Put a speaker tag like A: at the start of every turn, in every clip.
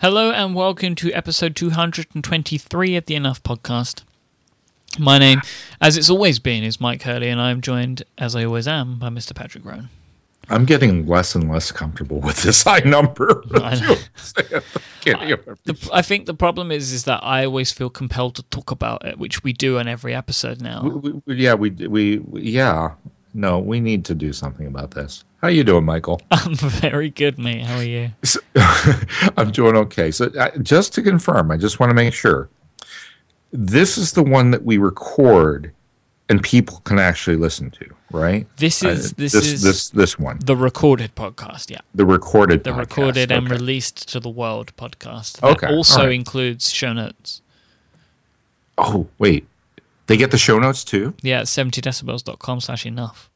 A: Hello and welcome to episode 223 of the Enough Podcast. My name, as it's always been, is Myke Hurley, and I'm joined, as I always am, by Mr. Patrick Rhone.
B: I'm getting less and less comfortable with this high number.
A: I, I, the, I think the problem is is that I always feel compelled to talk about it, which we do on every episode now.
B: We, we, yeah, we, we yeah. No, we need to do something about this. How you doing, Michael?
A: I'm very good, mate. How are you?
B: I'm doing okay. So, uh, just to confirm, I just want to make sure this is the one that we record and people can actually listen to, right?
A: This is
B: uh,
A: this,
B: this
A: is
B: this this one,
A: the recorded podcast. Yeah,
B: the recorded,
A: the
B: podcast.
A: recorded
B: okay.
A: and released to the world podcast.
B: That okay,
A: also
B: right.
A: includes show notes.
B: Oh wait, they get the show notes too?
A: Yeah, 70decibels.com slash enough.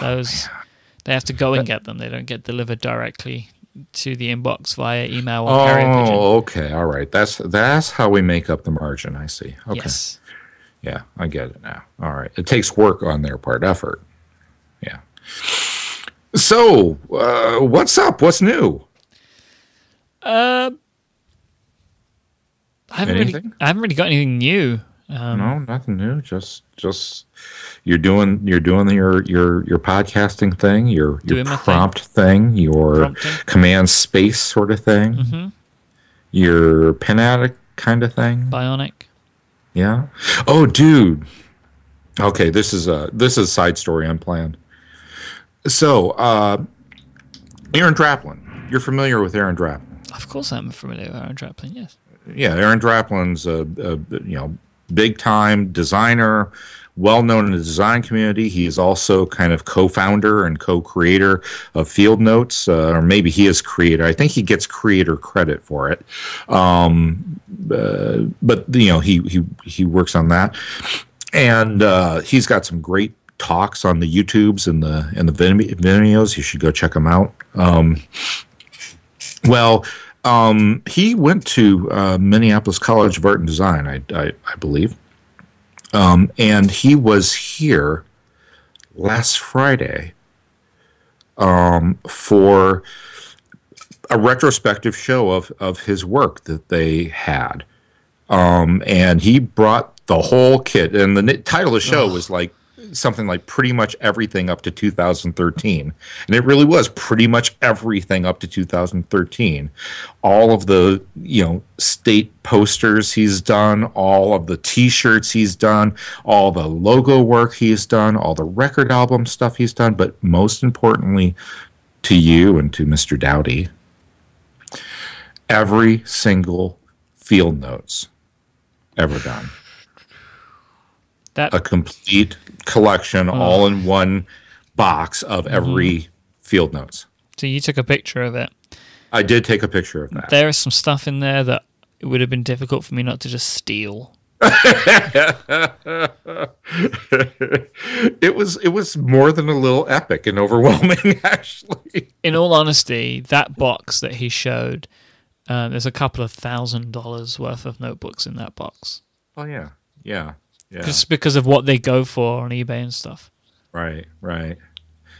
A: Those oh, they have to go and get them. They don't get delivered directly to the inbox via email or
B: oh,
A: carrier pigeon.
B: okay, all right. That's that's how we make up the margin. I see. Okay.
A: Yes.
B: Yeah, I get it now. All right. It takes work on their part, effort. Yeah. So, uh, what's up? What's new?
A: Uh, I haven't
B: Anything?
A: really, I haven't really got anything new. Um,
B: no, nothing new. Just, just you're doing, you're doing your your your podcasting thing, your your prompt thing, your
A: Prompting.
B: command space sort of thing,
A: Mhm.
B: your pen addict kind of thing.
A: Bionic.
B: Yeah. Oh, dude. Okay, this is a this is a side story unplanned. So, uh, Aaron Draplin. You're familiar with Aaron Draplin?
A: Of course, I'm familiar with Aaron Draplin. Yes.
B: Yeah, Aaron Draplin's a, a you know big time designer, well known in the design community. He is also kind of co-founder and co-creator of Field Notes, uh, or maybe he is creator. I think he gets creator credit for it. Um, uh, but you know he he he works on that, and uh, he's got some great talks on the YouTubes and the and the vim- videos. You should go check them out. Um, well, um, he went to uh, Minneapolis College of Art and Design, I, I, I believe, um, and he was here last Friday um, for a retrospective show of of his work that they had, um, and he brought the whole kit. And the n- title of the show was like something like pretty much everything up to 2013 and it really was pretty much everything up to 2013 all of the you know state posters he's done all of the t-shirts he's done all the logo work he's done all the record album stuff he's done but most importantly to you and to mr dowdy every single field notes ever done
A: That
B: a complete collection all in one box of every field notes.
A: so you took a picture of it.
B: I did take a picture of that.
A: There is some stuff in there that it would have been difficult for me not to just steal.
B: it was it was more than a little epic and overwhelming actually.
A: In all honesty, that box that he showed, uh, there's a couple of thousand dollars worth of notebooks in that box.
B: Oh yeah. Yeah. Yeah.
A: Just because of what they go for on eBay and stuff.
B: Right, right.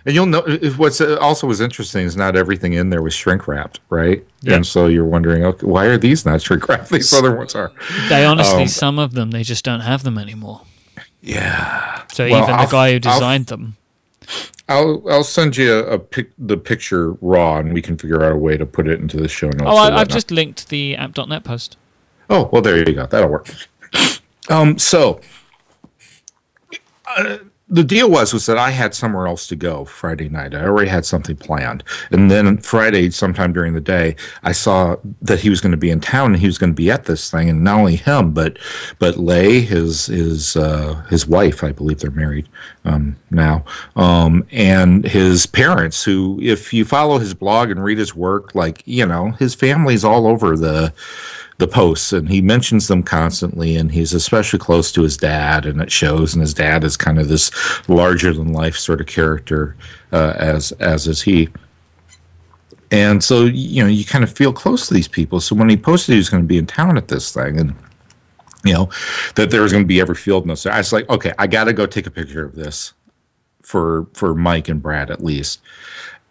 B: And you'll know if what's also was interesting is not everything in there was shrink wrapped, right?
A: Yeah.
B: And so you're wondering, okay, why are these not shrink wrapped? These other ones are.
A: They honestly,
B: Um,
A: some of them, they just don't have them anymore.
B: Yeah.
A: So
B: Well,
A: even the
B: I'll-
A: guy who
B: I'll-
A: designed them,
B: I'll I'll send you a, a pic, the picture raw, and we can figure out a way to put it into the show notes.
A: oh, I, I've just linked the app.net post.
B: Oh, well, there you go. That'll work. Um, so uh, the deal was was that I had somewhere else to go Friday night. I already had something planned, and then Friday, sometime during the day, I saw that he was going to be in town and he was going to be at this thing. And not only him, but but Lay, his his uh, his wife, I believe they're married um, now, um, and his parents. Who, if you follow his blog and read his work, like you know, his family's all over the the posts and he mentions them constantly and he's especially close to his dad and it shows and his dad is kind of this larger than life sort of character uh, as as is he. And so you know you kind of feel close to these people. So when he posted he was going to be in town at this thing and you know that there was going to be every field note i was like okay i got to go take a picture of this for for mike and brad at least.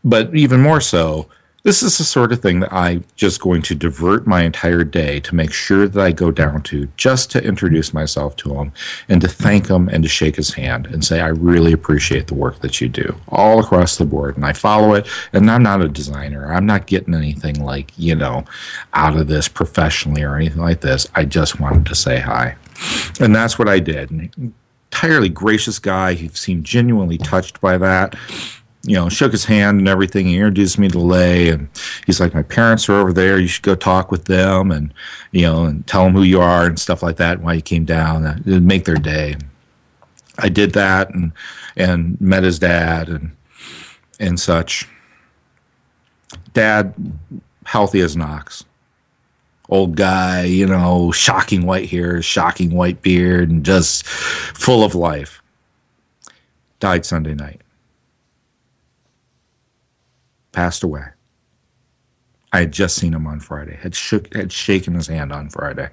B: But even more so this is the sort of thing that I'm just going to divert my entire day to make sure that I go down to just to introduce myself to him and to thank him and to shake his hand and say, I really appreciate the work that you do all across the board. And I follow it. And I'm not a designer. I'm not getting anything like, you know, out of this professionally or anything like this. I just wanted to say hi. And that's what I did. And entirely gracious guy. He seemed genuinely touched by that you know, shook his hand and everything. He introduced me to Lay, and he's like, "My parents are over there. You should go talk with them, and you know, and tell them who you are and stuff like that. And why you came down. It'd make their day." I did that, and and met his dad and and such. Dad, healthy as Knox. Old guy, you know, shocking white hair, shocking white beard, and just full of life. Died Sunday night passed away. I had just seen him on Friday. Had shook had shaken his hand on Friday.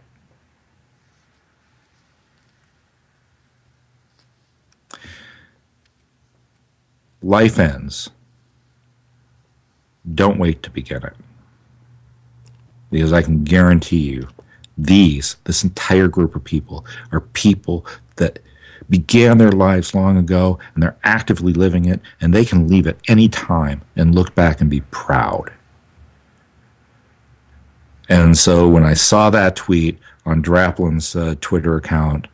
B: Life ends. Don't wait to begin it. Because I can guarantee you, these, this entire group of people, are people that began their lives long ago and they're actively living it and they can leave at any time and look back and be proud. And so when I saw that tweet on Draplin's uh, Twitter account,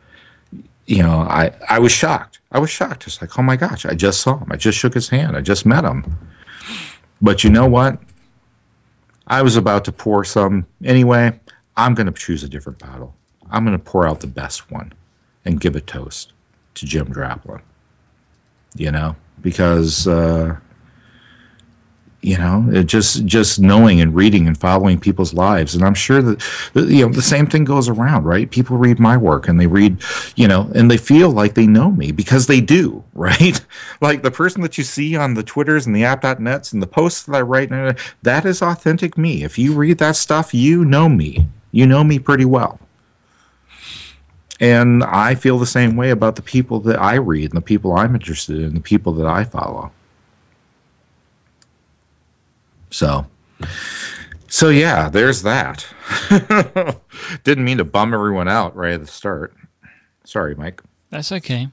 B: you know, I, I was shocked. I was shocked. It's like, oh my gosh, I just saw him. I just shook his hand. I just met him. But you know what? I was about to pour some anyway. I'm going to choose a different bottle. I'm going to pour out the best one and give a toast to Jim Draplin. You know, because uh, you know, it just just knowing and reading and following people's lives, and I'm sure that you know the same thing goes around, right? People read my work and they read, you know, and they feel like they know me because they do, right? like the person that you see on the Twitters and the app.nets and the posts that I write, that is authentic me. If you read that stuff, you know me. You know me pretty well. And I feel the same way about the people that I read and the people I'm interested in, the people that I follow. So, so yeah, there's that. Didn't mean to bum everyone out right at the start. Sorry, Myke.
A: That's okay.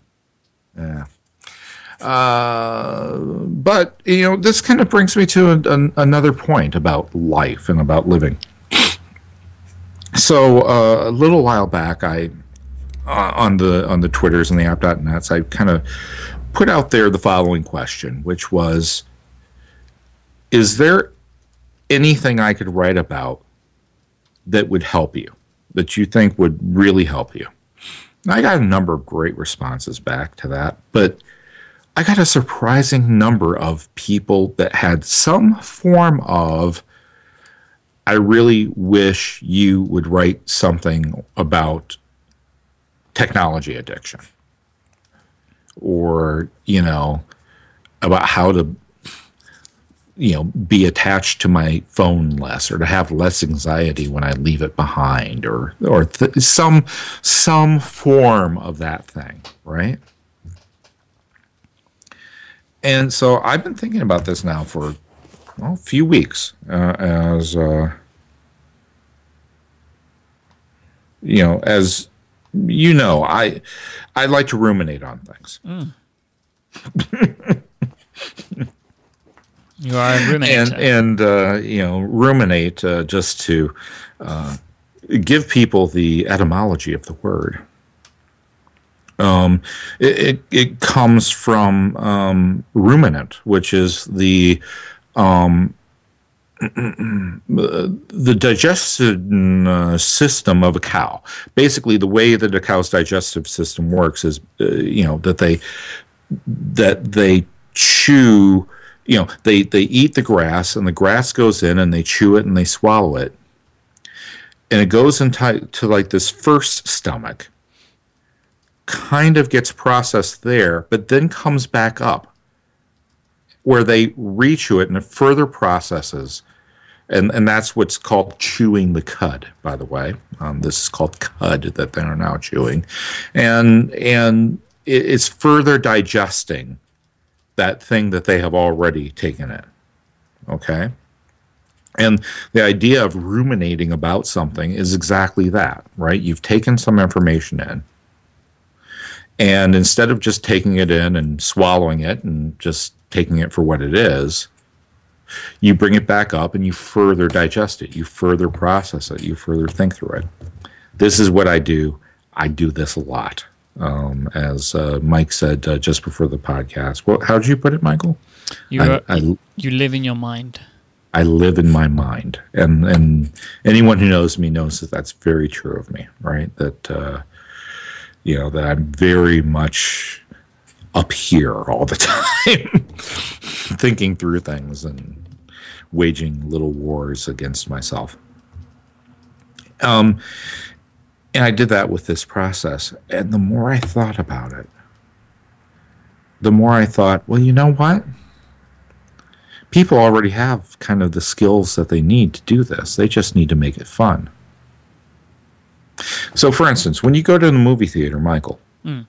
B: Yeah. Uh, but you know, this kind of brings me to a, a, another point about life and about living. So uh, a little while back, I Uh, on the on the Twitters and the app.nets, I kind of put out there the following question, which was, is there anything I could write about that would help you, that you think would really help you? And I got a number of great responses back to that, but I got a surprising number of people that had some form of I really wish you would write something about technology addiction or you know about how to you know be attached to my phone less or to have less anxiety when i leave it behind or or th- some some form of that thing right? And so i've been thinking about this now for well, a few weeks uh, as uh, you know as you know, I I like to ruminate on things. Mm.
A: you are a ruminator.
B: And and uh, you know, ruminate uh, just to uh, give people the etymology of the word. Um, it, it, it comes from um, ruminant, which is the um, the digestion uh, system of a cow. Basically, the way that a cow's digestive system works is, uh, you know, that they that they chew. You know, they they eat the grass, and the grass goes in, and they chew it, and they swallow it, and it goes into to like this first stomach. Kind of gets processed there, but then comes back up where they rechew it and it further processes and and that's what's called chewing the cud. By the way, um, this is called cud that they are now chewing, and and it's further digesting that thing that they have already taken in. Okay, And the idea of ruminating about something is exactly that, right? You've taken some information in. And instead of just taking it in and swallowing it and just taking it for what it is, you bring it back up and you further digest it, you further process it, you further think through it. This is what I do. I do this a lot. Um, as uh, Myke said uh, just before the podcast. Well, how did you put it, Michael?
A: You, I, I, you live in your mind.
B: I live in my mind, and and anyone who knows me knows that that's very true of me. Right? That uh, you know that I'm very much up here all the time, thinking through things and waging little wars against myself. Um, and I did that with this process. And the more I thought about it, the more I thought, well, you know what? People already have kind of the skills that they need to do this. They just need to make it fun. So, for instance, when you go to the movie theater, Michael, mm.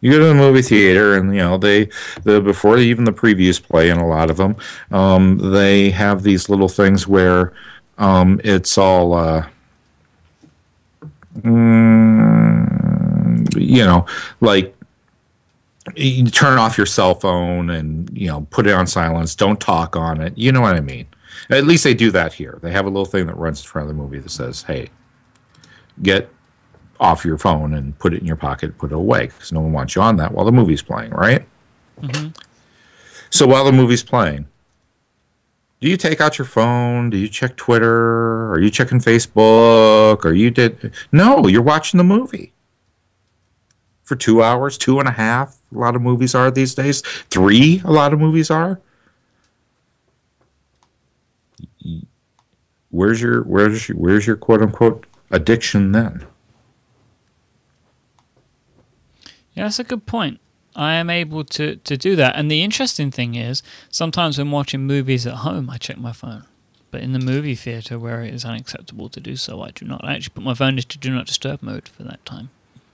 B: You go to the movie theater, and you know they the before even the previews play, and a lot of them, um, they have these little things where um, it's all. Uh, mm, you know, like you turn off your cell phone and you know put it on silence. Don't talk on it. You know what I mean? At least they do that here. They have a little thing that runs in front of the movie that says, "Hey, get off your phone and put it in your pocket, put it away," because no one wants you on that while the movie's playing, right? Mm-hmm. So while the movie's playing, do you take out your phone? Do you check Twitter? Are you checking Facebook? Are you did? No, you're watching the movie for two hours, two and a half. A lot of movies are these days. Three, a lot of movies are. Where's your where's your, where's your quote unquote addiction then?
A: Yeah, that's a good point. I am able to, to do that. And the interesting thing is, sometimes when watching movies at home, I check my phone. But in the movie theater, where it is unacceptable to do so, I do not. I actually put my phone into do not disturb mode for that time.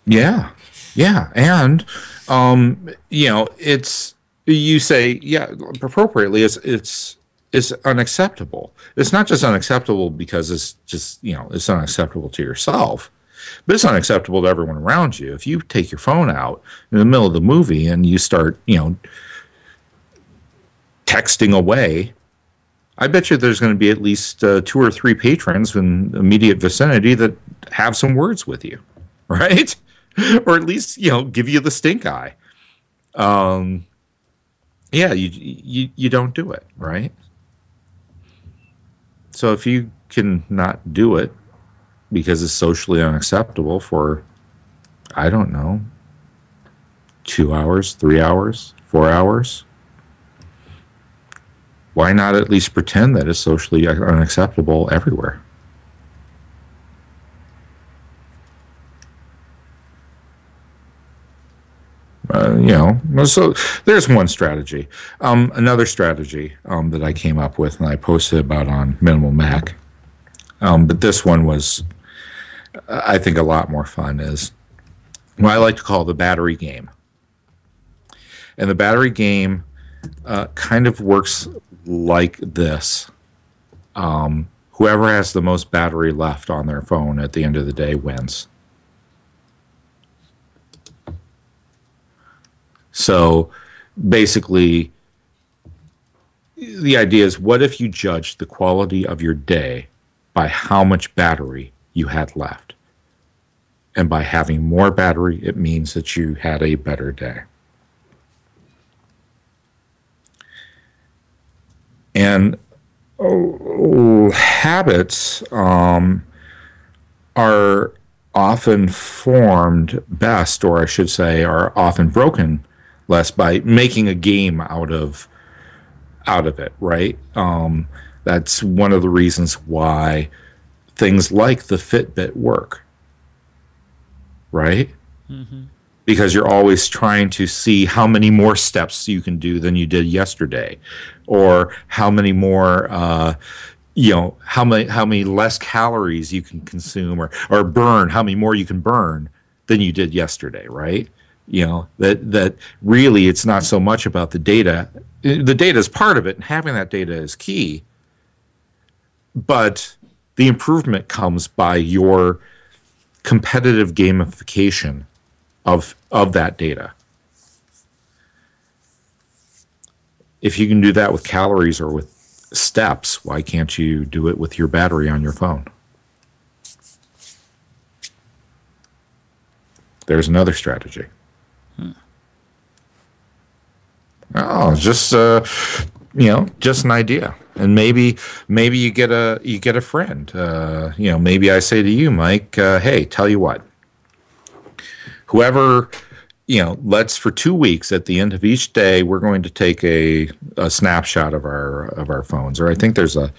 B: Yeah, yeah, and um, you know, it's you say yeah appropriately. It's it's it's unacceptable. It's not just unacceptable because it's just you know it's unacceptable to yourself but it's unacceptable to everyone around you. If you take your phone out in the middle of the movie and you start, you know, texting away, I bet you there's going to be at least uh, two or three patrons in immediate vicinity that have some words with you, right? or at least you know give you the stink eye. Um, yeah, you you you don't do it, right? So if you can not do it, because it's socially unacceptable for, I don't know, two hours, three hours, four hours. Why not at least pretend that it's socially unacceptable everywhere? Uh, you know, so there's one strategy. Um, another strategy um, that I came up with and I posted about on Minimal Mac, um, but this one was I think a lot more fun is what I like to call the battery game. And the battery game uh, kind of works like this. Um, whoever has the most battery left on their phone at the end of the day wins. So basically, the idea is what if you judge the quality of your day by how much battery you had left. And by having more battery, it means that you had a better day. And oh, habits um, are often formed best, or I should say, are often broken less by making a game out of out of it. Right? Um, that's one of the reasons why things like the Fitbit work, right? Mm-hmm. Because you're always trying to see how many more steps you can do than you did yesterday, or how many more, uh, you know, how many how many less calories you can consume or or burn, how many more you can burn than you did yesterday, right? You know that that really it's not so much about the data. The data is part of it, and having that data is key but the improvement comes by your competitive gamification of of that data. If you can do that with calories or with steps, why can't you do it with your battery on your phone? There's another strategy. Hmm. Oh, just uh, you know, just an idea, and maybe maybe you get a you get a friend. Uh, you know, maybe I say to you, Myke, uh, hey, tell you what, whoever you know, let's for two weeks at the end of each day, we're going to take a, a snapshot of our of our phones. Or I think there's a,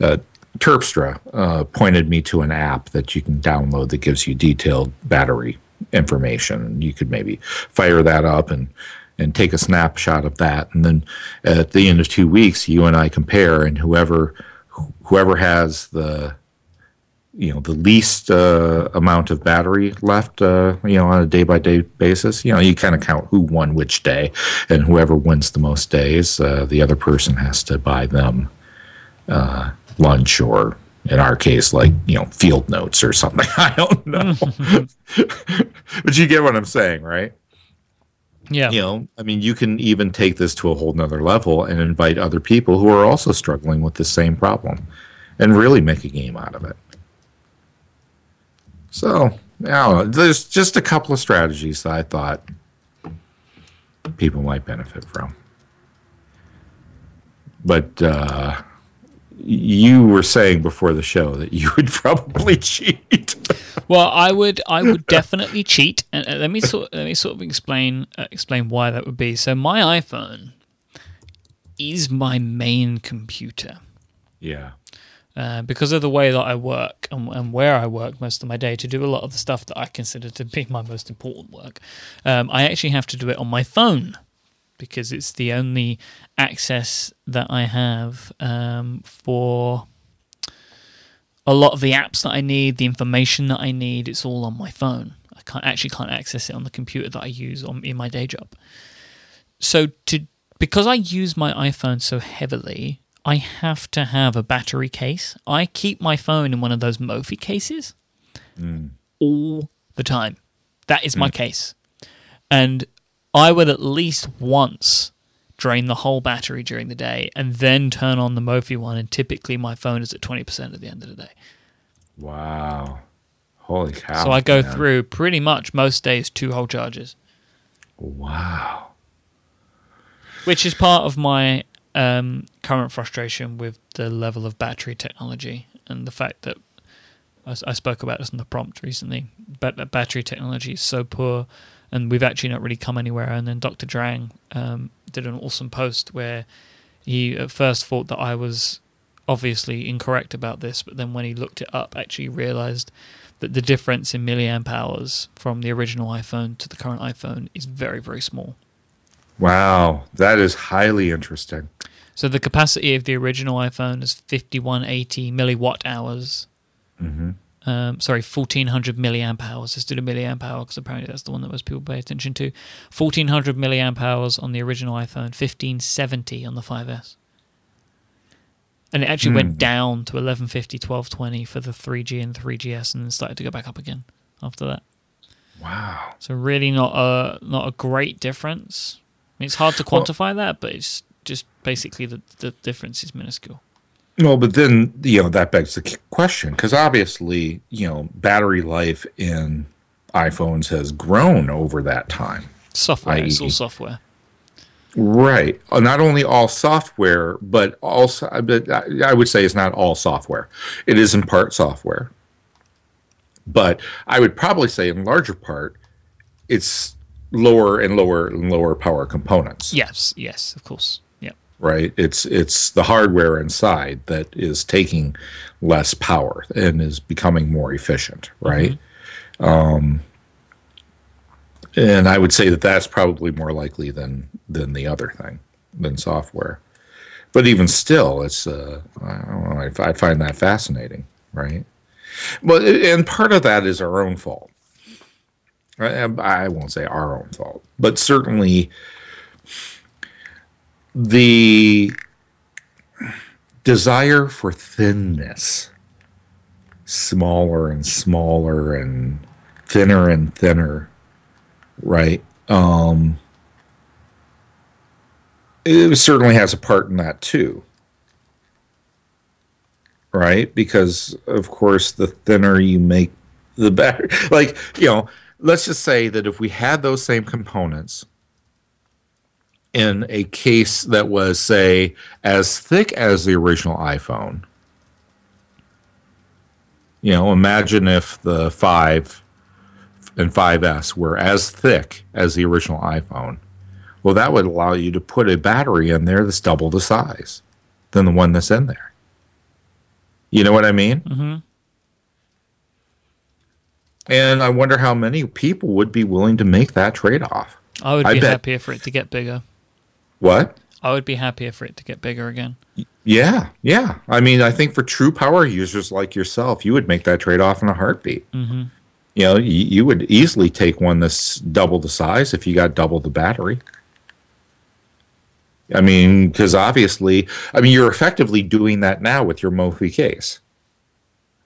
B: a Terpstra uh, pointed me to an app that you can download that gives you detailed battery information. You could maybe fire that up and and take a snapshot of that, and then at the end of two weeks, you and I compare, and whoever whoever has the you know the least uh, amount of battery left uh, you know on a day by day basis you know you kind of count who won which day and whoever wins the most days uh, the other person has to buy them uh, lunch or in our case like you know field notes or something. I don't know. But you get what i'm saying right
A: yeah.
B: You know i mean you can even take this to a whole nother level and invite other people who are also struggling with the same problem and really make a game out of it. So, there's just a couple of strategies that I thought people might benefit from. But uh, you were saying before the show that you would probably cheat.
A: well, I would, I would definitely cheat, and let me sort, let me sort of explain, uh, explain why that would be. So, my iPhone is my main computer.
B: Yeah.
A: Uh, because of the way that I work and, and, where I work most of my day to do a lot of the stuff that I consider to be my most important work, um, I actually have to do it on my phone because it's the only access that I have um, for a lot of the apps that I need, the information that I need. It's all on my phone. I can't actually can't access it on the computer that I use on in my day job. So to because I use my iPhone so heavily, I have to have a battery case. I keep my phone in one of those Mophie cases mm. all the time. That is my mm. case. And I would at least once drain the whole battery during the day and then turn on the Mophie one. And typically my phone is at 20% at the end of the day.
B: Wow. Holy cow.
A: So I go man. through pretty much most days two whole charges.
B: Wow.
A: Which is part of my um, current frustration with the level of battery technology and the fact that I, I spoke about this in the prompt recently, but that battery technology is so poor, and we've actually not really come anywhere. And then Dr. Drang um, did an awesome post where he at first thought that I was obviously incorrect about this, but then when he looked it up, actually realized that the difference in milliamp hours from the original iPhone to the current iPhone is very, very small.
B: Wow, that is highly interesting.
A: So the capacity of the original iPhone is 5180 milliwatt hours.
B: Mm-hmm.
A: Um, sorry, 1400 milliamp hours. Let's do the milliamp hour because apparently that's the one that most people pay attention to. 1400 milliamp hours on the original iPhone, 1570 on the 5S. And it actually mm. went hmm. down to 1150, 1220 for the 3G and 3GS and then started to go back up again after that.
B: Wow.
A: So really not a not a great difference. I mean, it's hard to quantify well, that, but it's just basically the, the difference is minuscule.
B: Well, but then you know that begs the question because obviously you know battery life in iPhones has grown over that time.
A: Software, it's all software.
B: Right. Uh, not only all software, but also, but I would say it's not all software. It is in part software, but I would probably say in larger part, it's lower and lower and lower power components.
A: Yes. Yes. Of course
B: right? It's it's the hardware inside that is taking less power and is becoming more efficient, right? Mm-hmm. Um, and I would say that that's probably more likely than than the other thing than software. But even still, it's uh, I don't know. I, I find that fascinating, right? But and part of that is our own fault. I won't say our own fault, but certainly the desire for thinness, smaller and smaller and thinner and thinner, right? Um, it certainly has a part in that too, right? Because of course, the thinner you make, the better. Like you know, let's just say that if we had those same components in a case that was, say, as thick as the original iPhone. You know, imagine if the 5 and 5S were as thick as the original iPhone. Well, that would allow you to put a battery in there that's double the size than the one that's in there. You know what I mean?
A: Mm-hmm.
B: And I wonder how many people would be willing to make that trade off.
A: I would
B: I
A: be
B: bet-
A: happier for it to get bigger.
B: What?
A: I would be happier for it to get bigger again.
B: Yeah, yeah. I mean, I think for true power users like yourself, you would make that trade off in a heartbeat.
A: Mm-hmm.
B: You know, you, you would easily take one that's double the size if you got double the battery. I mean, because obviously, I mean, you're effectively doing that now with your Mophie case.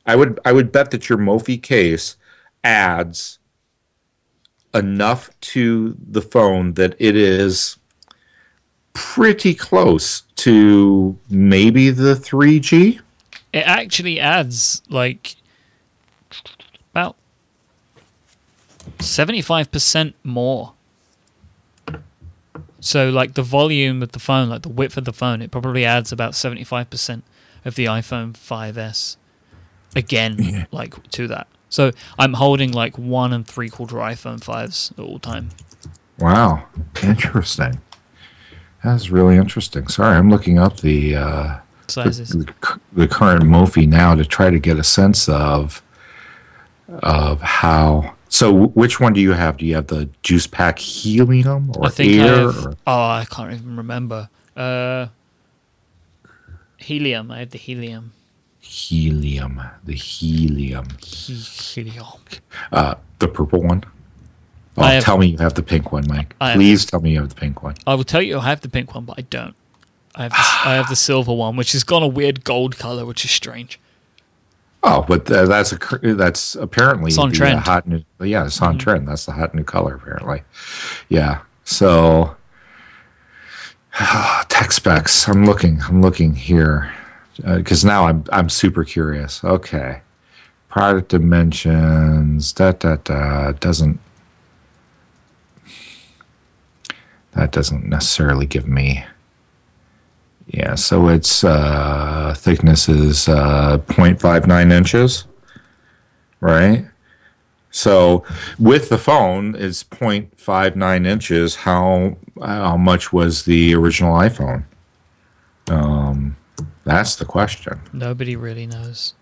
B: I would, I would bet that your Mophie case adds enough to the phone that it is pretty close to maybe the 3G.
A: It actually adds like about seventy-five percent more. So, like the volume of the phone, like the width of the phone, it probably adds about seventy-five percent of the iPhone 5s again,
B: Yeah.
A: like to that. So I'm holding like one and three quarter iPhone 5s at all time.
B: Wow, interesting. That's really interesting. Sorry, I'm looking up the uh,
A: Sizes.
B: the, the current Mophie now to try to get a sense of of how. So, which one do you have? Do you have the Juice Pack Helium or
A: I think I
B: Air?
A: have.
B: or-
A: Oh, I can't even remember. Uh, helium. I have the helium.
B: helium, the Helium,
A: helium.
B: uh, the purple one. Oh,
A: have-
B: tell me you have the pink one, Myke.
A: I have-
B: Please tell me you have the pink one.
A: I will tell you, I have the pink one, but I don't. I have the, I have the silver one, which has gone a weird gold color, which is strange.
B: Oh, but uh, that's a that's apparently
A: It's on
B: the, uh,
A: trend. Mm-hmm.
B: hot new. Yeah, it's on trend. That's the hot new color apparently. Yeah. So tech specs. I'm looking. I'm looking here because now I'm I'm super curious. Okay, product dimensions. That that da doesn't. That doesn't necessarily give me. Yeah, so its uh, thickness is uh, 0.59 inches, right? So with the phone, it's 0.59 inches. How how much was the original iPhone? Um, that's the question.
A: Nobody really knows.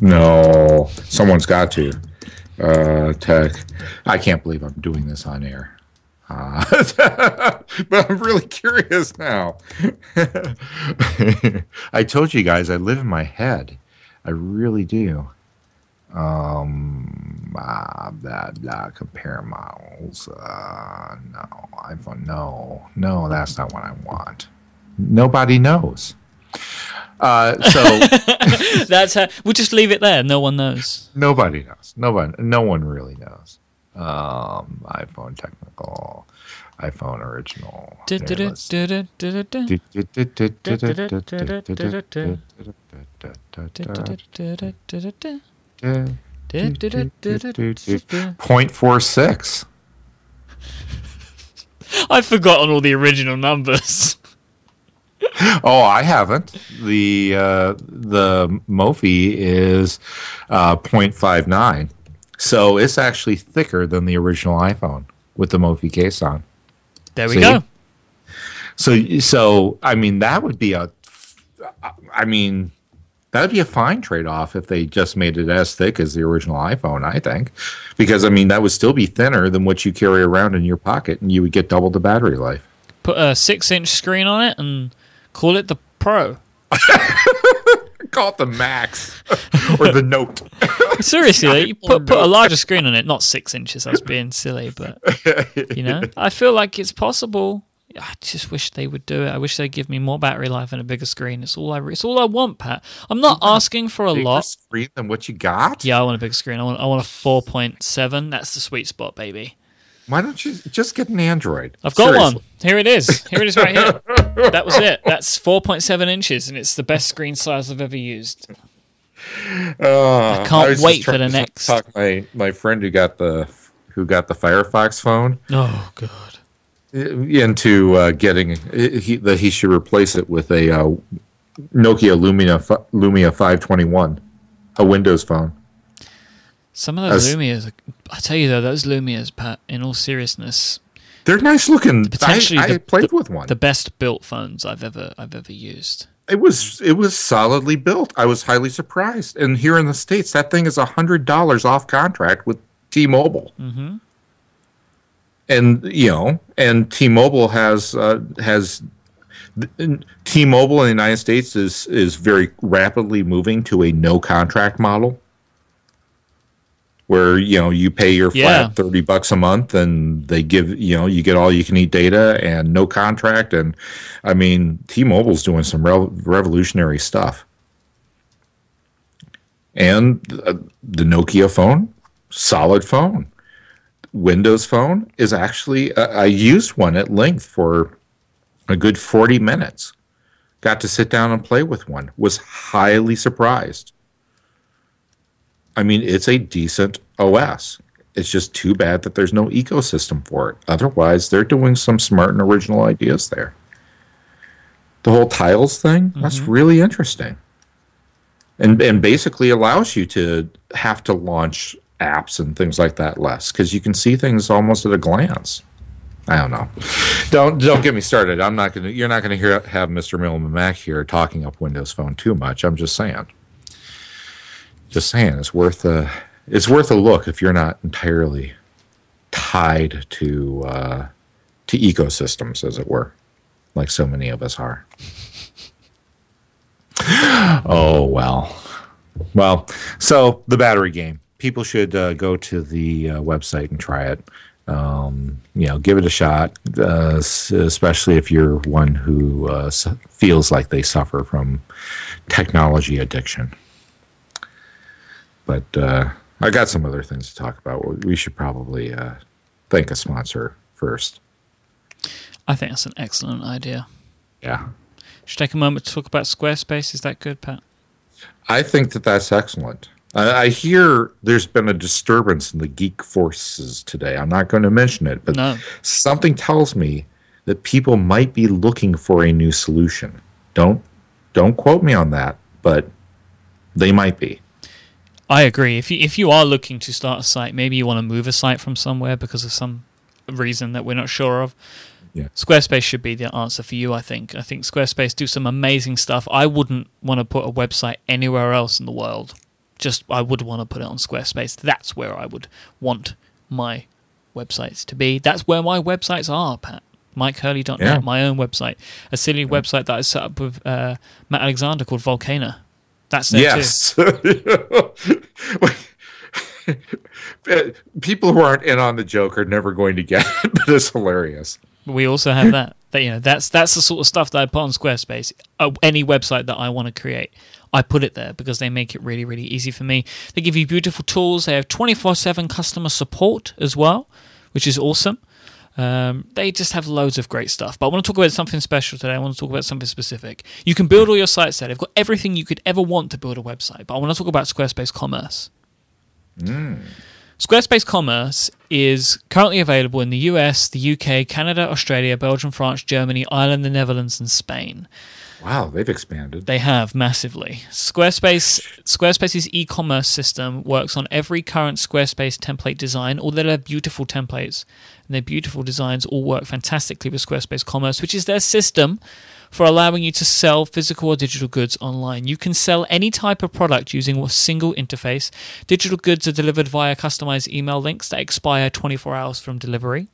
B: No, someone's got to. Uh, tech. I can't believe I'm doing this on air. Uh, but I'm really curious now. I told you guys I live in my head. I really do. Um, blah, blah, blah, compare models. Uh, no, iPhone, no, no, that's not what I want. Nobody knows. Uh, so
A: That's how we'll just leave it there. No one knows.
B: Nobody knows. Nobody. No one really knows. Um, iPhone technical, iPhone original. Point four six.
A: I've forgotten all the original numbers.
B: Oh, I haven't. The uh, the Mophie is uh, 0.59, so it's actually thicker than the original iPhone with the Mophie case on.
A: There we
B: See?
A: go.
B: So, so I mean, that would be a, I mean, that would be a fine trade off if they just made it as thick as the original iPhone. I think, because I mean, that would still be thinner than what you carry around in your pocket, and you would get double the battery life.
A: Put a six-inch screen on it and call it the Pro.
B: Call it the Max or the Note.
A: Seriously, you put put a larger screen on it, not six inches. I was being silly, but you know, I feel like it's possible I just wish they would do it. I wish they'd give me more battery life and a bigger screen. It's all I. It's all I want, Pat. I'm not asking for a lot.
B: screen than what you got.
A: Yeah, I want a big screen. I want. I want a 4.7. That's the sweet spot, baby.
B: Why don't you just get an Android?
A: I've got
B: Seriously.
A: one. Here it is. Here it is right here. that was it. That's 4.7 inches, and it's the best screen size I've ever used.
B: Uh,
A: can't
B: was just
A: wait for the
B: to
A: next.
B: Talk my my friend who got the who got the Firefox phone
A: Oh god.
B: into uh, getting he, that he should replace it with a uh, Nokia Lumia Lumia 521, a Windows phone.
A: Some of those
B: As-
A: Lumias, I tell you though, those Lumias, Pat. In all seriousness,
B: They're nice looking.
A: potentially
B: I, I
A: the,
B: played
A: the-
B: with one.
A: the best built phones I've ever I've ever used.
B: It was it was solidly built. I was highly surprised. And here in the states, that thing is a hundred dollars off contract with T-Mobile.
A: Mm-hmm.
B: and you know, and T-Mobile has uh, has T-Mobile in the United States is is very rapidly moving to a no contract model, where you know you pay your
A: Yeah.
B: flat thirty bucks a month, and they give you know you get all you can eat data and no contract, and I mean T-Mobile's doing some rev- revolutionary stuff, and uh, the Nokia phone, solid phone. Windows phone is actually uh, I used one at length for a good 40 minutes. Got to sit down and play with one. Was highly surprised. I mean, it's a decent OS. It's just too bad that there's no ecosystem for it. Otherwise, they're doing some smart and original ideas there. The whole tiles thing, that's mm-hmm. really interesting. And and basically allows you to have to launch apps and things like that less because you can see things almost at a glance. I don't know. Don't don't get me started. I'm not gonna. You're not gonna hear have Mr. Minimal Mac here talking up Windows Phone too much. I'm just saying. Just saying, it's worth a it's worth a look if you're not entirely tied to uh, to ecosystems, as it were, like so many of us are. oh well, well. So the battery game. People should uh, go to the uh, website and try it. Um, you know, give it a shot, uh, especially if you're one who uh, feels like they suffer from technology addiction. But uh, I got some other things to talk about. We should probably uh, thank a sponsor first.
A: I think that's an excellent idea.
B: Yeah.
A: Should take a moment to talk about Squarespace. Is that good, Pat?
B: I think that that's excellent. I, I hear there's been a disturbance in the geek forces today. I'm not going to mention it, but
A: No.
B: something tells me that people might be looking for a new solution. Don't don't quote me on that, but they might be.
A: I agree. If you if you are looking to start a site, maybe you want to move a site from somewhere because of some reason that we're not sure of.
B: Yeah.
A: Squarespace should be the answer for you. I think. I think Squarespace do some amazing stuff. I wouldn't want to put a website anywhere else in the world. Just I would want to put it on Squarespace. That's where I would want my websites to be. That's where my websites are, Pat. MykeHurley.net,
B: Yeah.
A: my own website, a silly website that I set up with uh, Matt Alexander called Volcano. That's there too.
B: Yes. People who aren't in on the joke are never going to get it, but it's hilarious.
A: we also have that. That you know, that's that's the sort of stuff that I put on Squarespace. Uh, any website that I want to create, I put it there because they make it really, really easy for me. They give you beautiful tools. They have twenty four seven customer support as well, which is awesome. Um, they just have loads of great stuff. But I want to talk about something special today. I want to talk about something specific. You can build all your sites there. They've got everything you could ever want to build a website. But I want to talk about Squarespace Commerce. Squarespace Commerce is currently available in the US, the UK, Canada, Australia, Belgium, France, Germany, Ireland, the Netherlands, and Spain.
B: Wow, they've expanded.
A: They have massively. Squarespace Squarespace's e-commerce system works on every current Squarespace template design. All their beautiful templates and their beautiful designs all work fantastically with Squarespace Commerce, which is their system for allowing you to sell physical or digital goods online. You can sell any type of product using a single interface. Digital goods are delivered via customized email links that expire 24 hours from delivery.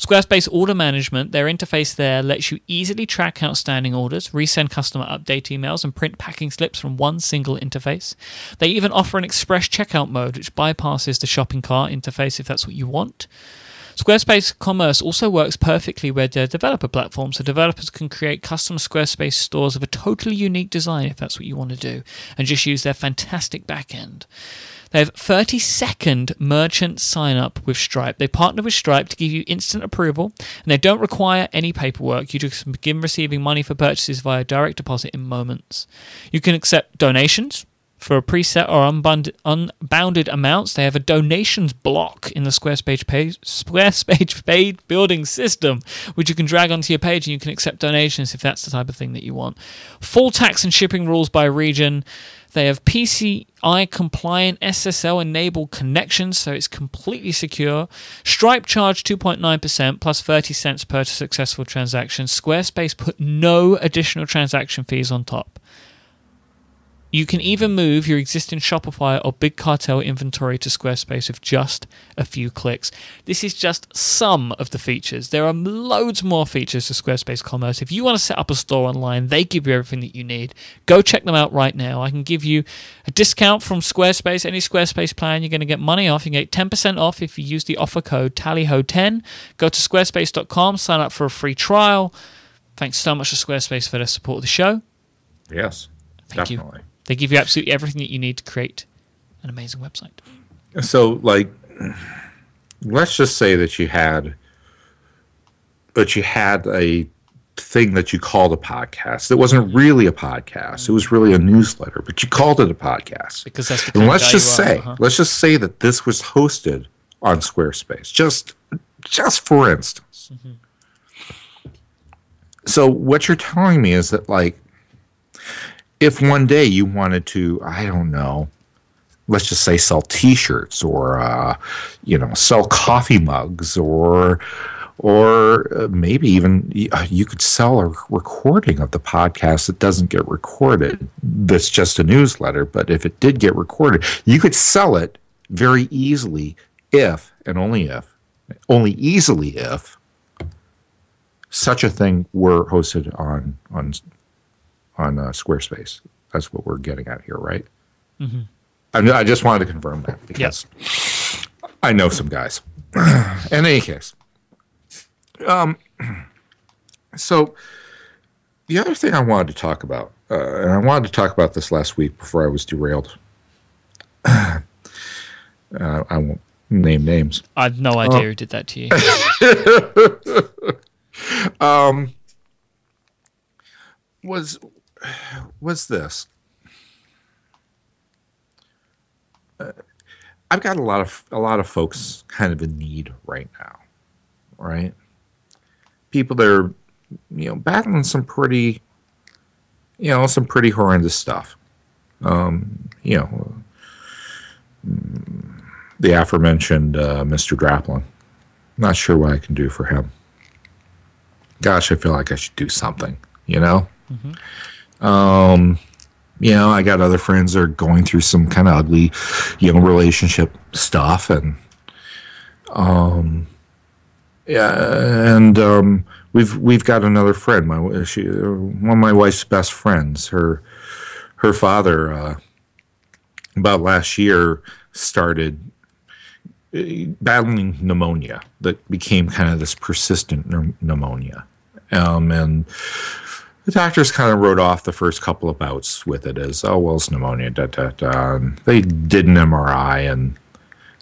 A: Squarespace Order Management, their interface there lets you easily track outstanding orders, resend customer update emails, and print packing slips from one single interface. They even offer an express checkout mode, which bypasses the shopping cart interface if that's what you want. Squarespace Commerce also works perfectly with their developer platform, so developers can create custom Squarespace stores of a totally unique design if that's what you want to do, and just use their fantastic backend. They have 30 second merchant sign up with Stripe. They partner with Stripe to give you instant approval, and they don't require any paperwork. You just begin receiving money for purchases via direct deposit in moments. You can accept donations, for a preset or unbounded, unbounded amounts, they have a donations block in the Squarespace page, Squarespace page building system, which you can drag onto your page and you can accept donations if that's the type of thing that you want. Full tax and shipping rules by region. They have PCI compliant SSL enabled connections, so it's completely secure. Stripe charge 2.9% plus 30 cents per successful transaction. Squarespace put no additional transaction fees on top. You can even move your existing Shopify or Big Cartel inventory to Squarespace with just a few clicks. This is just some of the features. There are loads more features to Squarespace Commerce. If you want to set up a store online, they give you everything that you need. Go check them out right now. I can give you a discount from Squarespace. Any Squarespace plan, you're going to get money off. You can get 10% off if you use the offer code TALLYHO10. Go to squarespace.com, sign up for a free trial. Thanks so much to Squarespace for their support of the show.
B: Yes,
A: Thank
B: definitely.
A: you. They give you absolutely everything that you need to create an amazing website.
B: So, like, let's just say that you had, that you had a thing that you called a podcast. It wasn't really a podcast. It was really a newsletter, but you called it a podcast.
A: Because that's the
B: And let's just
A: you are,
B: say,
A: uh-huh.
B: let's just say that this was hosted on Squarespace. Just, just for instance. So what you're telling me is that, like, if one day you wanted to, I don't know, let's just say sell T-shirts or, uh, you know, sell coffee mugs or, or uh, maybe even uh, you could sell a recording of the podcast that doesn't get recorded. That's just a newsletter, but if it did get recorded, you could sell it very easily if and only if, only easily if such a thing were hosted on on on uh, Squarespace. That's what we're getting at here, right?
A: Mm-hmm.
B: I, I just wanted to confirm that because I know some guys. In any case, um, so the other thing I wanted to talk about, uh, and I wanted to talk about this last week before I was derailed. uh, I won't name names.
A: I have no idea who did that to you.
B: um, was was this? Uh, I've got a lot of a lot of folks kind of in need right now, right? People that are, you know, battling some pretty, you know, some pretty horrendous stuff. Um, you know, mm, the aforementioned uh, Mr. Draplin. Not sure what I can do for him. Gosh, I feel like I should do something. You know. Um, you know, I got other friends that are going through some kind of ugly, you know, relationship stuff, and um, yeah, and um, we've we've got another friend, my she, one of my wife's best friends. Her her father, uh, about last year, started uh, battling pneumonia that became kind of this persistent pneumonia, um, and the doctors kind of wrote off the first couple of bouts with it as, oh, well, it's pneumonia, da, da, da. And they did an MRI, and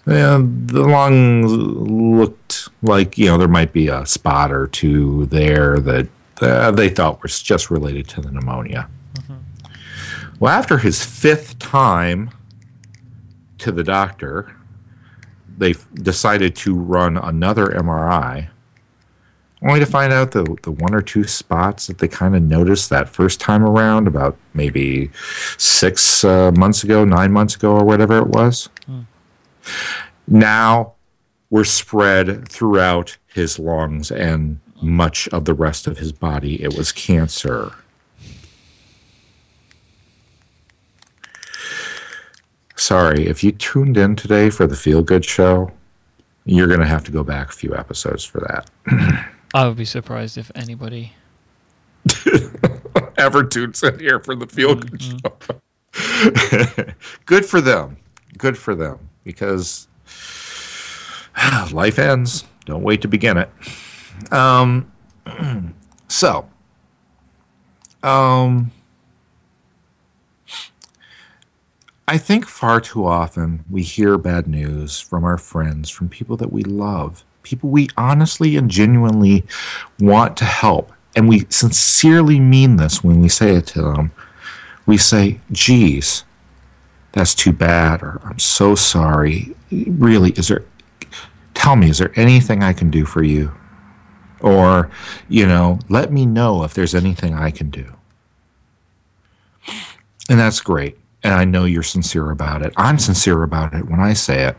B: yeah, the lungs looked like, you know, there might be a spot or two there that uh, they thought was just related to the pneumonia. Well, after his fifth time to the doctor, they decided to run another MRI only to find out the the one or two spots that they kind of noticed that first time around about maybe six uh, months ago, nine months ago, or whatever it was. Now were spread throughout his lungs and much of the rest of his body. It was cancer. Sorry, if you tuned in today for the Feel Good Show, you're going to have to go back a few episodes for that.
A: I would be surprised if anybody.
B: ever tunes in here for the feel good show. good for them. Good for them because life ends. Don't wait to begin it. Um, so, um, I think far too often we hear bad news from our friends, from people that we love, people we honestly and genuinely want to help. And we sincerely mean this when we say it to them. We say, geez, that's too bad, or I'm so sorry. Really, is there, tell me, is there anything I can do for you? Or, you know, let me know if there's anything I can do. And that's great. And I know you're sincere about it. I'm sincere about it when I say it.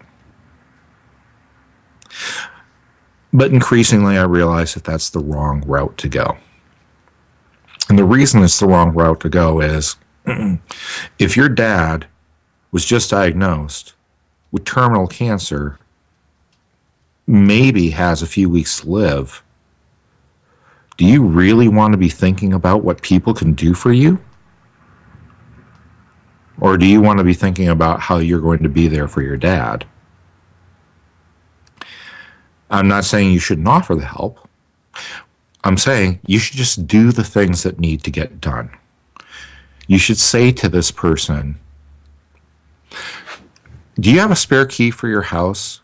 B: But increasingly, I realize that that's the wrong route to go. And the reason it's the wrong route to go is if your dad was just diagnosed with terminal cancer, maybe has a few weeks to live, do you really want to be thinking about what people can do for you? Or do you want to be thinking about how you're going to be there for your dad? I'm not saying you shouldn't offer the help. I'm saying you should just do the things that need to get done. You should say to this person, Do you have a spare key for your house?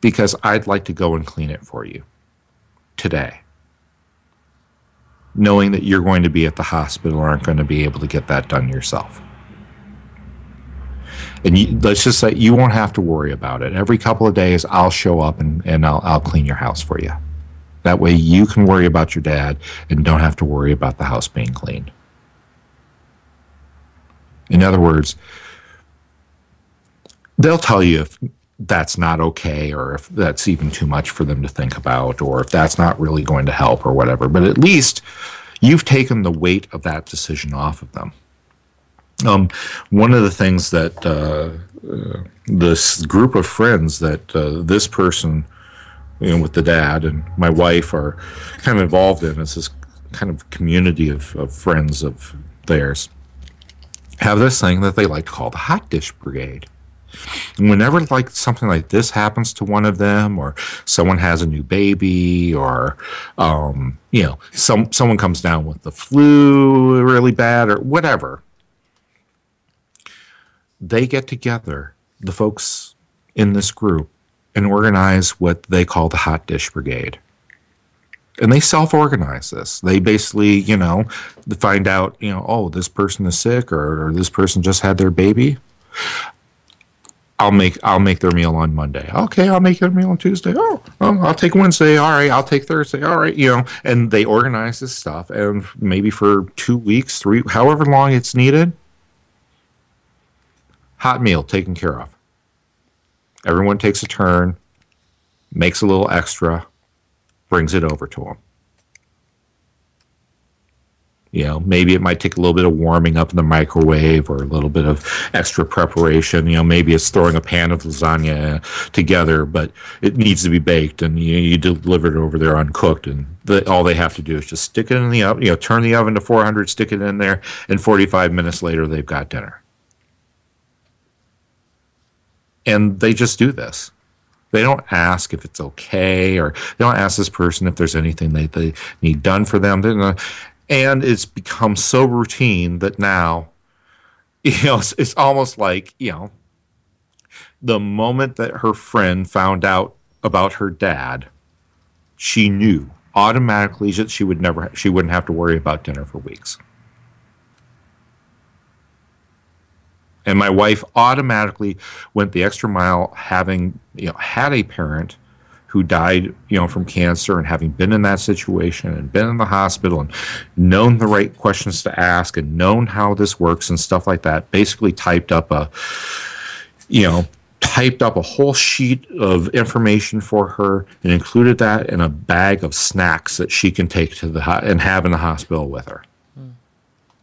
B: Because I'd like to go and clean it for you today. Knowing that you're going to be at the hospital aren't going to be able to get that done yourself. And you, let's just say you won't have to worry about it. Every couple of days, I'll show up and, and I'll, I'll clean your house for you. That way, you can worry about your dad and don't have to worry about the house being cleaned. In other words, they'll tell you if that's not okay or if that's even too much for them to think about or if that's not really going to help or whatever. But at least you've taken the weight of that decision off of them. Um, one of the things that uh, uh, this group of friends that uh, this person, you know, with the dad and my wife are kind of involved in is this kind of community of, of friends of theirs have this thing that they like to call the hot dish brigade. And whenever like something like this happens to one of them, or someone has a new baby, or um, you know, some someone comes down with the flu really bad, or whatever, they get together, the folks in this group, and organize what they call the Hot Dish Brigade. And they self organize this. They basically, you know, find out, you know, oh, this person is sick or, or this person just had their baby. I'll make I'll make their meal on Monday. Okay, I'll make their meal on Tuesday. Oh, oh, I'll take Wednesday. All right, I'll take Thursday. All right, you know, and they organize this stuff, and maybe for two weeks, three, however long it's needed, hot meal taken care of. Everyone takes a turn, makes a little extra, brings it over to them. You know, maybe it might take a little bit of warming up in the microwave or a little bit of extra preparation. You know, maybe it's throwing a pan of lasagna together, but it needs to be baked and you, you deliver it over there uncooked. And the, all they have to do is just stick it in the oven, you know, turn the oven to 400, stick it in there, and 45 minutes later, they've got dinner and they just do this. They don't ask if it's okay, or they don't ask this person if there's anything they, they need done for them. And it's become so routine that now, you know, it's, it's almost like, you know, the moment that her friend found out about her dad, she knew automatically that she would never, she wouldn't have to worry about dinner for weeks. And my wife automatically went the extra mile having you know had a parent who died you know from cancer and having been in that situation and been in the hospital and known the right questions to ask and known how this works and stuff like that basically typed up a you know typed up a whole sheet of information for her and included that in a bag of snacks that she can take to the and have in the hospital with her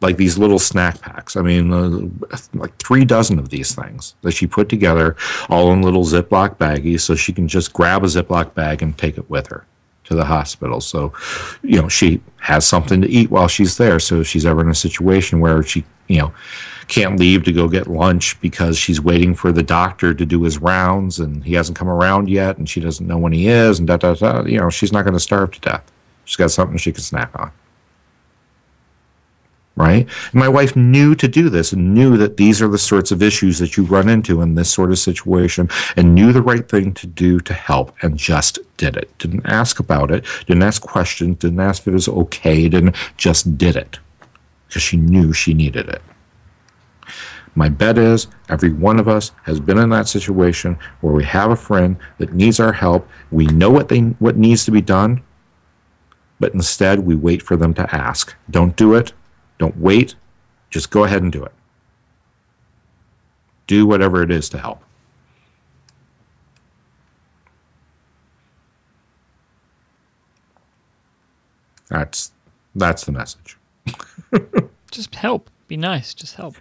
B: like these little snack packs. I mean, uh, like three dozen of these things that she put together, all in little Ziploc baggies, so she can just grab a Ziploc bag and take it with her to the hospital. So, you know, she has something to eat while she's there. So if she's ever in a situation where she, you know, can't leave to go get lunch because she's waiting for the doctor to do his rounds and he hasn't come around yet and she doesn't know when he is and da da da. You know, she's not going to starve to death. She's got something she can snack on. Right? And my wife knew to do this and knew that these are the sorts of issues that you run into in this sort of situation and knew the right thing to do to help and just did it. Didn't ask about it, didn't ask questions, didn't ask if it was okay, didn't just did it because she knew she needed it. My bet is every one of us has been in that situation where we have a friend that needs our help. We know what they what needs to be done, but instead we wait for them to ask. Don't do it. Don't wait. Just go ahead and do it. Do whatever it is to help. That's that's the message.
A: Just help. Be nice. Just help.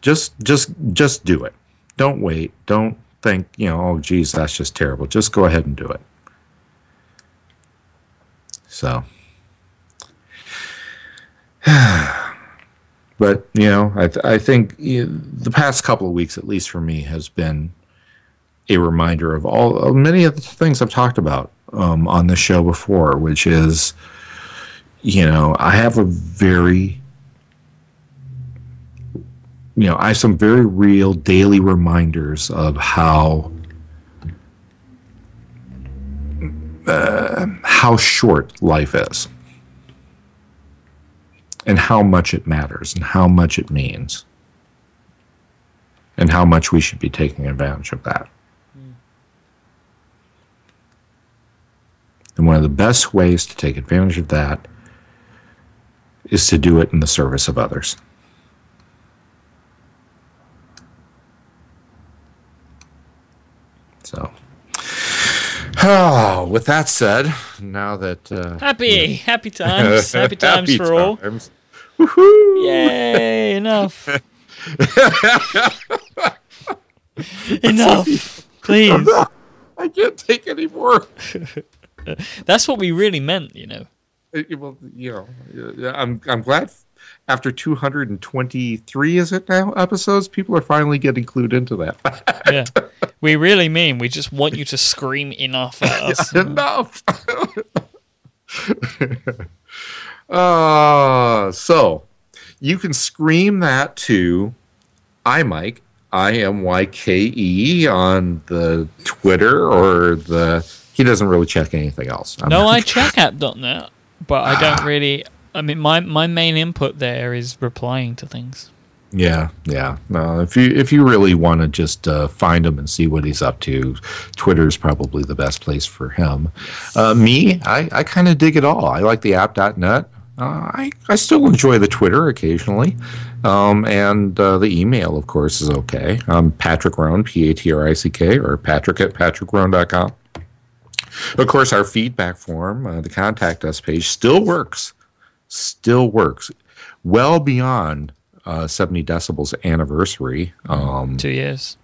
B: Just just just do it. Don't wait. Don't think, you know, oh geez, that's just terrible. Just go ahead and do it. So but you know, I, th- I think you know, the past couple of weeks, at least for me, has been a reminder of all of many of the things I've talked about um, on the show before, which is, you know, I have a very, you know, I have some very real daily reminders of how. Uh, how short life is and how much it matters and how much it means and how much we should be taking advantage of that. Mm. And one of the best ways to take advantage of that is to do it in the service of others. So, oh, with that said, now that uh,
A: happy, happy times, happy times happy for times. all. Woohoo! Yay! Enough. enough, please.
B: I can't take any more.
A: That's what we really meant, you know.
B: Uh, well, you know, I'm I'm glad after 223 is it now episodes people are finally getting clued into that
A: yeah we really mean we just want you to scream enough at us
B: enough uh, so you can scream that to imyke i-m-y-k-e on the twitter or the he doesn't really check anything else
A: I'm no i check app.net but i don't really I mean, my my main input there is replying to things.
B: Yeah, yeah. No, if you if you really want to just uh, find him and see what he's up to, Twitter's probably the best place for him. Uh, me, I, I kind of dig it all. I like the app.net. Uh, I I still enjoy the Twitter occasionally, um, and uh, the email, of course, is okay. I'm Patrick Rhone, P A T R I C K, or Patrick at patrickrhone.com. Of course, our feedback form, uh, the contact us page, still works still works well beyond uh, 70 decibels anniversary. Um,
A: two years.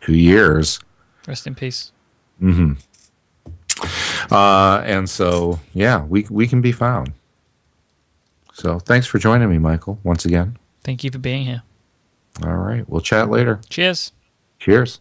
B: Two years.
A: Rest in peace.
B: Mm-hmm. Uh, and so, yeah, we we can be found. So, thanks for joining me, Michael, once again.
A: Thank you for being here.
B: All right, we'll chat later.
A: Cheers.
B: Cheers.